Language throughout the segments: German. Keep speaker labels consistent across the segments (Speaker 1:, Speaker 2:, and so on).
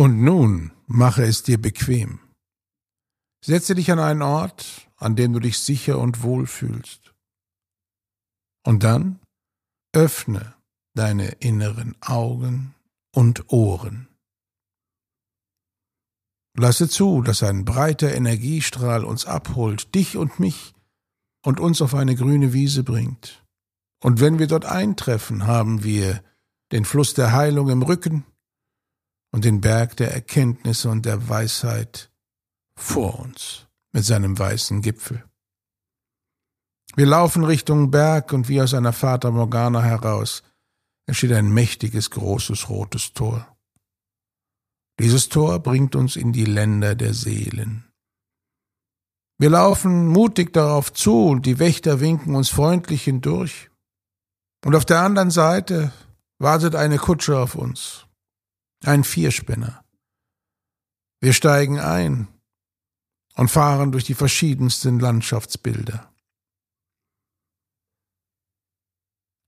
Speaker 1: Und nun mache es dir bequem. Setze dich an einen Ort, an dem du dich sicher und wohl fühlst. Und dann öffne deine inneren Augen und Ohren. Lasse zu, dass ein breiter Energiestrahl uns abholt, dich und mich, und uns auf eine grüne Wiese bringt. Und wenn wir dort eintreffen, haben wir den Fluss der Heilung im Rücken und den Berg der Erkenntnisse und der Weisheit vor uns mit seinem weißen Gipfel. Wir laufen Richtung Berg und wie aus einer Fata Morgana heraus entsteht ein mächtiges, großes, rotes Tor. Dieses Tor bringt uns in die Länder der Seelen. Wir laufen mutig darauf zu und die Wächter winken uns freundlich hindurch. Und auf der anderen Seite wartet eine Kutsche auf uns ein Vierspinner. Wir steigen ein und fahren durch die verschiedensten Landschaftsbilder.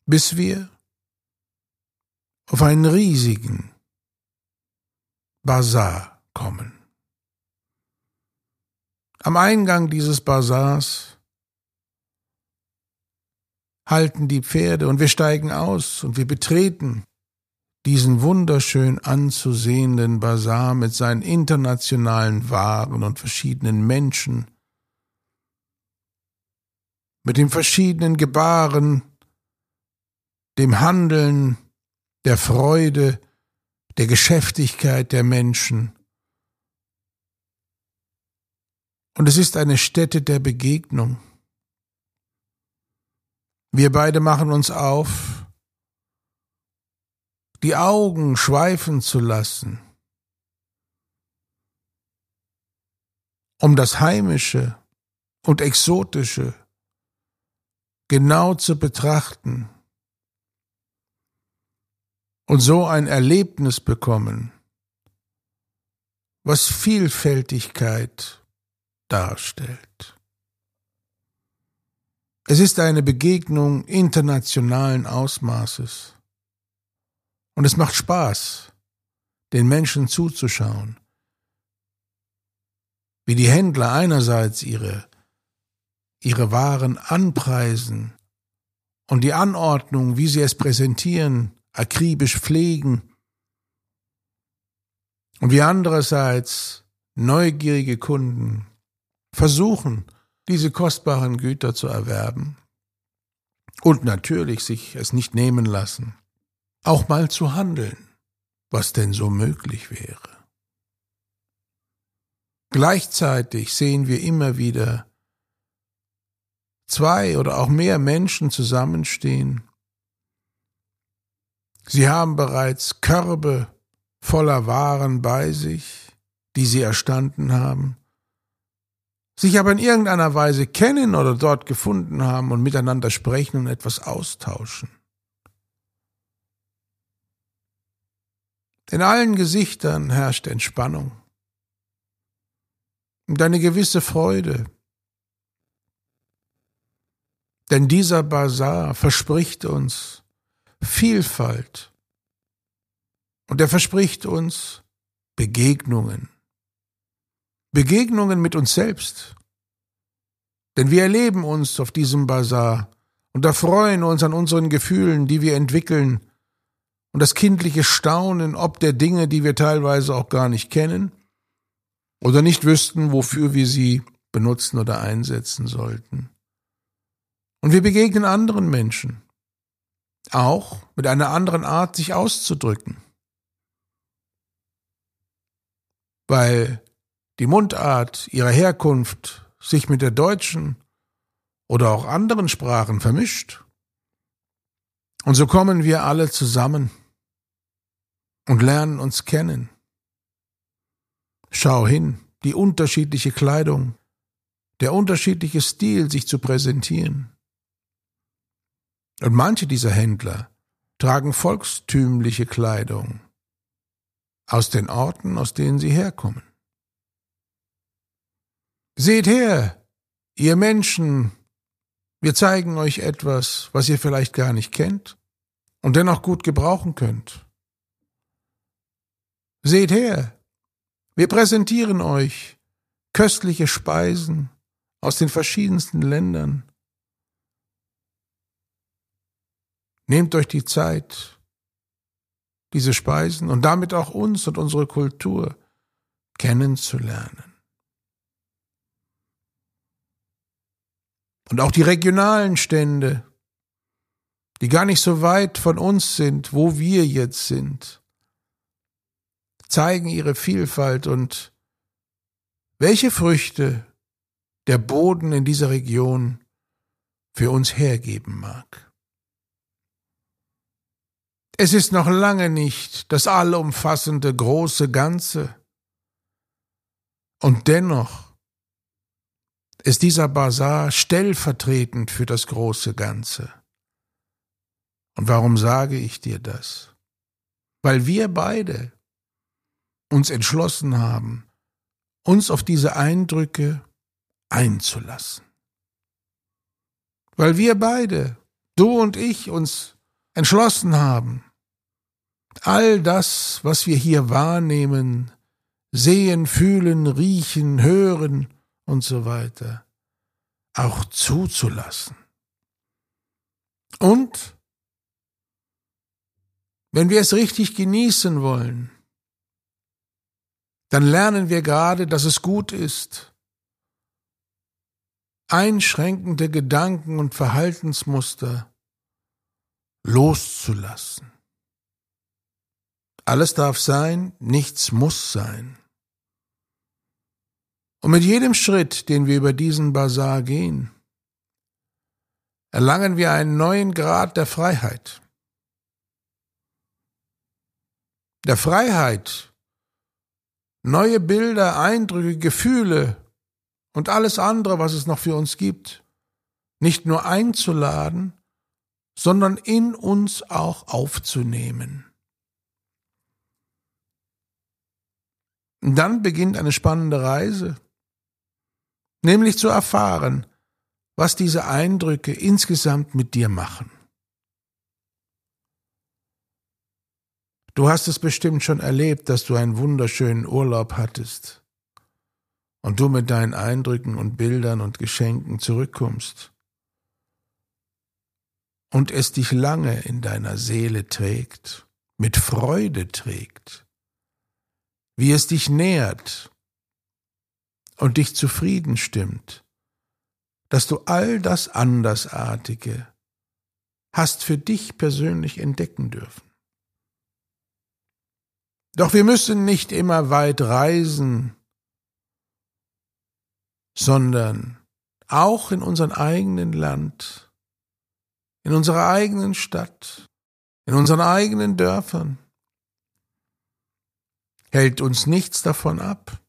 Speaker 1: Bis wir auf einen riesigen Bazar kommen. Am Eingang dieses Bazars halten die Pferde und wir steigen aus und wir betreten diesen wunderschön anzusehenden Bazar mit seinen internationalen Waren und verschiedenen Menschen, mit den verschiedenen Gebaren, dem Handeln, der Freude, der Geschäftigkeit der Menschen. Und es ist eine Stätte der Begegnung. Wir beide machen uns auf die Augen schweifen zu lassen, um das Heimische und Exotische genau zu betrachten und so ein Erlebnis bekommen, was Vielfältigkeit darstellt. Es ist eine Begegnung internationalen Ausmaßes. Und es macht Spaß, den Menschen zuzuschauen, wie die Händler einerseits ihre, ihre Waren anpreisen und die Anordnung, wie sie es präsentieren, akribisch pflegen, und wie andererseits neugierige Kunden versuchen, diese kostbaren Güter zu erwerben und natürlich sich es nicht nehmen lassen, auch mal zu handeln, was denn so möglich wäre. Gleichzeitig sehen wir immer wieder zwei oder auch mehr Menschen zusammenstehen. Sie haben bereits Körbe voller Waren bei sich, die sie erstanden haben, sich aber in irgendeiner Weise kennen oder dort gefunden haben und miteinander sprechen und etwas austauschen. In allen Gesichtern herrscht Entspannung und eine gewisse Freude. Denn dieser Bazar verspricht uns Vielfalt und er verspricht uns Begegnungen. Begegnungen mit uns selbst. Denn wir erleben uns auf diesem Bazar und erfreuen uns an unseren Gefühlen, die wir entwickeln und das kindliche Staunen ob der Dinge, die wir teilweise auch gar nicht kennen oder nicht wüssten, wofür wir sie benutzen oder einsetzen sollten. Und wir begegnen anderen Menschen, auch mit einer anderen Art, sich auszudrücken. Weil die Mundart ihrer Herkunft sich mit der deutschen oder auch anderen Sprachen vermischt. Und so kommen wir alle zusammen und lernen uns kennen. Schau hin, die unterschiedliche Kleidung, der unterschiedliche Stil, sich zu präsentieren. Und manche dieser Händler tragen volkstümliche Kleidung aus den Orten, aus denen sie herkommen. Seht her, ihr Menschen, wir zeigen euch etwas, was ihr vielleicht gar nicht kennt und dennoch gut gebrauchen könnt. Seht her, Wir präsentieren euch köstliche Speisen aus den verschiedensten Ländern. Nehmt euch die Zeit, diese Speisen und damit auch uns und unsere Kultur kennenzulernen. Und auch die regionalen Stände, die gar nicht so weit von uns sind, wo wir jetzt sind, zeigen ihre Vielfalt und welche Früchte der Boden in dieser Region für uns hergeben mag. Es ist noch lange nicht das allumfassende große Ganze. Und dennoch ist dieser Bazar stellvertretend für das große Ganze. Und warum sage ich dir das? Weil wir beide uns entschlossen haben, uns auf diese Eindrücke einzulassen. Weil wir beide, du und ich, uns entschlossen haben, all das, was wir hier wahrnehmen, sehen, fühlen, riechen, hören und so weiter, auch zuzulassen. Und wenn wir es richtig genießen wollen, dann lernen wir gerade, dass es gut ist, einschränkende Gedanken und Verhaltensmuster loszulassen. Alles darf sein, nichts muss sein. Und mit jedem Schritt, den wir über diesen Bazar gehen, erlangen wir einen neuen Grad der Freiheit. Der Freiheit, neue Bilder, Eindrücke, Gefühle und alles andere, was es noch für uns gibt, nicht nur einzuladen, sondern in uns auch aufzunehmen. Dann beginnt eine spannende Reise, nämlich zu erfahren, was diese Eindrücke insgesamt mit dir machen. Du hast es bestimmt schon erlebt, dass du einen wunderschönen Urlaub hattest und du mit deinen Eindrücken und Bildern und Geschenken zurückkommst und es dich lange in deiner Seele trägt, mit Freude trägt, wie es dich nährt und dich zufrieden stimmt, dass du all das Andersartige hast für dich persönlich entdecken dürfen. Doch wir müssen nicht immer weit reisen, sondern auch in unserem eigenen Land in unserer eigenen Stadt, in unseren eigenen Dörfern, hält uns nichts davon ab,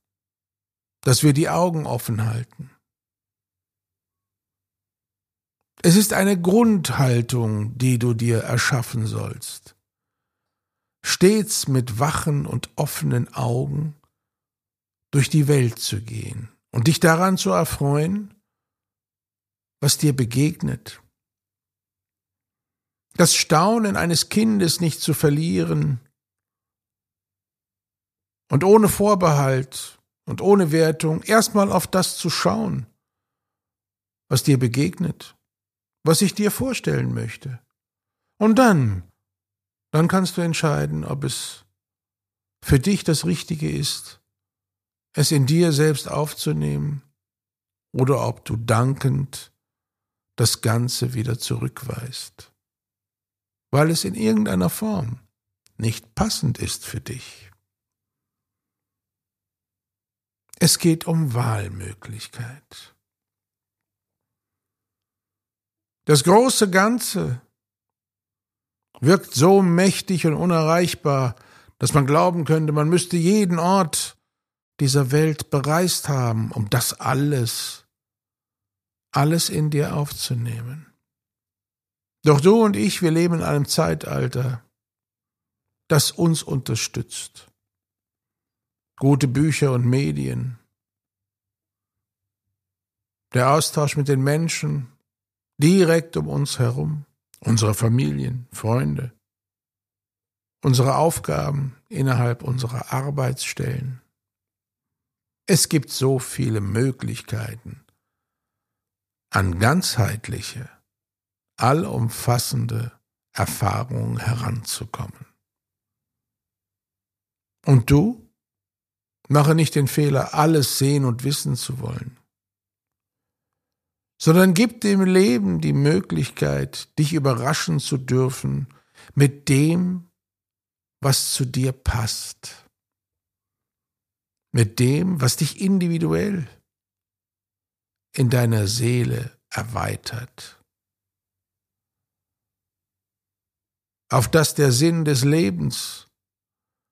Speaker 1: dass wir die Augen offen halten. Es ist eine Grundhaltung, die du dir erschaffen sollst. Stets mit wachen und offenen Augen durch die Welt zu gehen und dich daran zu erfreuen, was dir begegnet, das Staunen eines Kindes nicht zu verlieren und ohne Vorbehalt und ohne Wertung erstmal auf das zu schauen, was dir begegnet, was ich dir vorstellen möchte. Und dann, dann kannst du entscheiden, ob es für dich das Richtige ist, es in dir selbst aufzunehmen oder ob du dankend das Ganze wieder zurückweist weil es in irgendeiner Form nicht passend ist für dich. Es geht um Wahlmöglichkeit. Das große Ganze wirkt so mächtig und unerreichbar, dass man glauben könnte, man müsste jeden Ort dieser Welt bereist haben, um das alles, alles in dir aufzunehmen. Doch du und ich, wir leben in einem Zeitalter, das uns unterstützt. Gute Bücher und Medien, der Austausch mit den Menschen direkt um uns herum, unsere Familien, Freunde, unsere Aufgaben innerhalb unserer Arbeitsstellen, Es gibt so viele Möglichkeiten, an ganzheitliche, allumfassende Erfahrungen heranzukommen. Und du? Mache nicht den Fehler, alles sehen und wissen zu wollen, sondern gib dem Leben die Möglichkeit, dich überraschen zu dürfen mit dem, was zu dir passt, mit dem, was dich individuell in deiner Seele erweitert, auf dass der Sinn des Lebens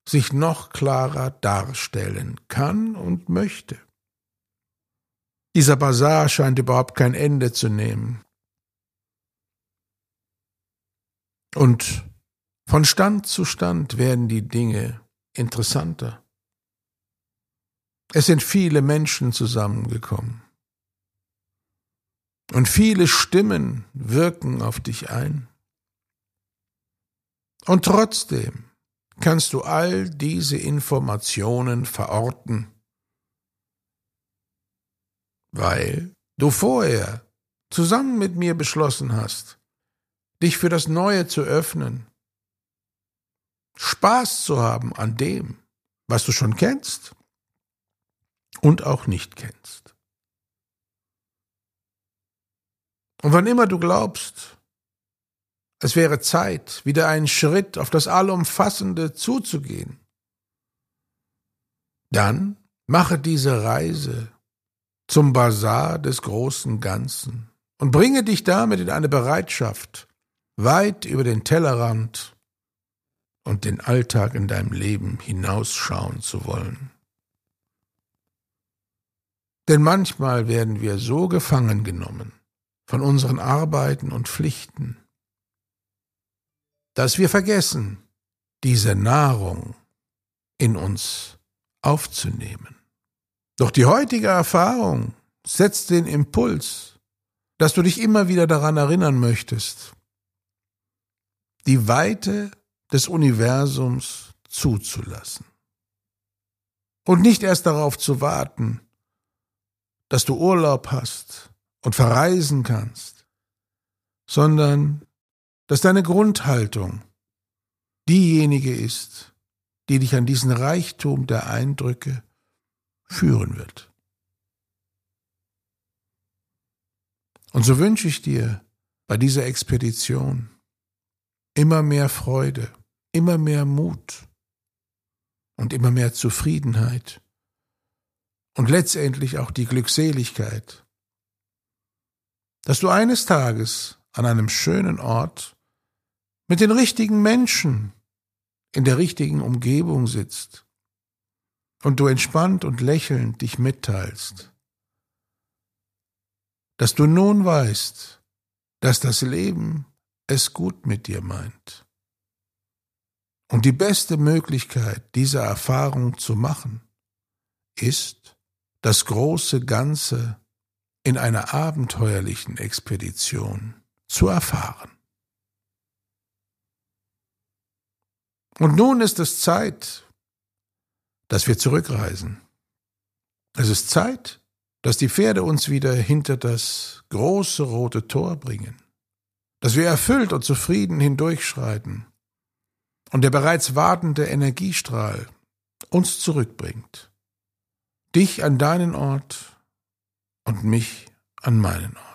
Speaker 1: sich noch klarer darstellen kann und möchte. Dieser Bazar scheint überhaupt kein Ende zu nehmen. Und von Stand zu Stand werden die Dinge interessanter. Es sind viele Menschen zusammengekommen. Und viele Stimmen wirken auf dich ein. Und trotzdem kannst du all diese Informationen verorten, weil du vorher zusammen mit mir beschlossen hast, dich für das Neue zu öffnen, Spaß zu haben an dem, was du schon kennst und auch nicht kennst. Und wann immer du glaubst, es wäre Zeit, wieder einen Schritt auf das Allumfassende zuzugehen. Dann mache diese Reise zum Bazar des großen Ganzen und bringe dich damit in eine Bereitschaft, weit über den Tellerrand und den Alltag in deinem Leben hinausschauen zu wollen. Denn manchmal werden wir so gefangen genommen von unseren Arbeiten und Pflichten, dass wir vergessen, diese Nahrung in uns aufzunehmen. Doch die heutige Erfahrung setzt den Impuls, dass du dich immer wieder daran erinnern möchtest, die Weite des Universums zuzulassen. Und nicht erst darauf zu warten, dass du Urlaub hast und verreisen kannst, sondern dass deine Grundhaltung diejenige ist, die dich an diesen Reichtum der Eindrücke führen wird. Und so wünsche ich dir bei dieser Expedition immer mehr Freude, immer mehr Mut und immer mehr Zufriedenheit und letztendlich auch die Glückseligkeit, dass du eines Tages an einem schönen Ort mit den richtigen Menschen in der richtigen Umgebung sitzt und du entspannt und lächelnd dich mitteilst, dass du nun weißt, dass das Leben es gut mit dir meint. Und die beste Möglichkeit, diese Erfahrung zu machen, ist, das große Ganze in einer abenteuerlichen Expedition zu erfahren. Und nun ist es Zeit, dass wir zurückreisen. Es ist Zeit, dass die Pferde uns wieder hinter das große rote Tor bringen, dass wir erfüllt und zufrieden hindurchschreiten und der bereits wartende Energiestrahl uns zurückbringt, dich an deinen Ort und mich an meinen Ort.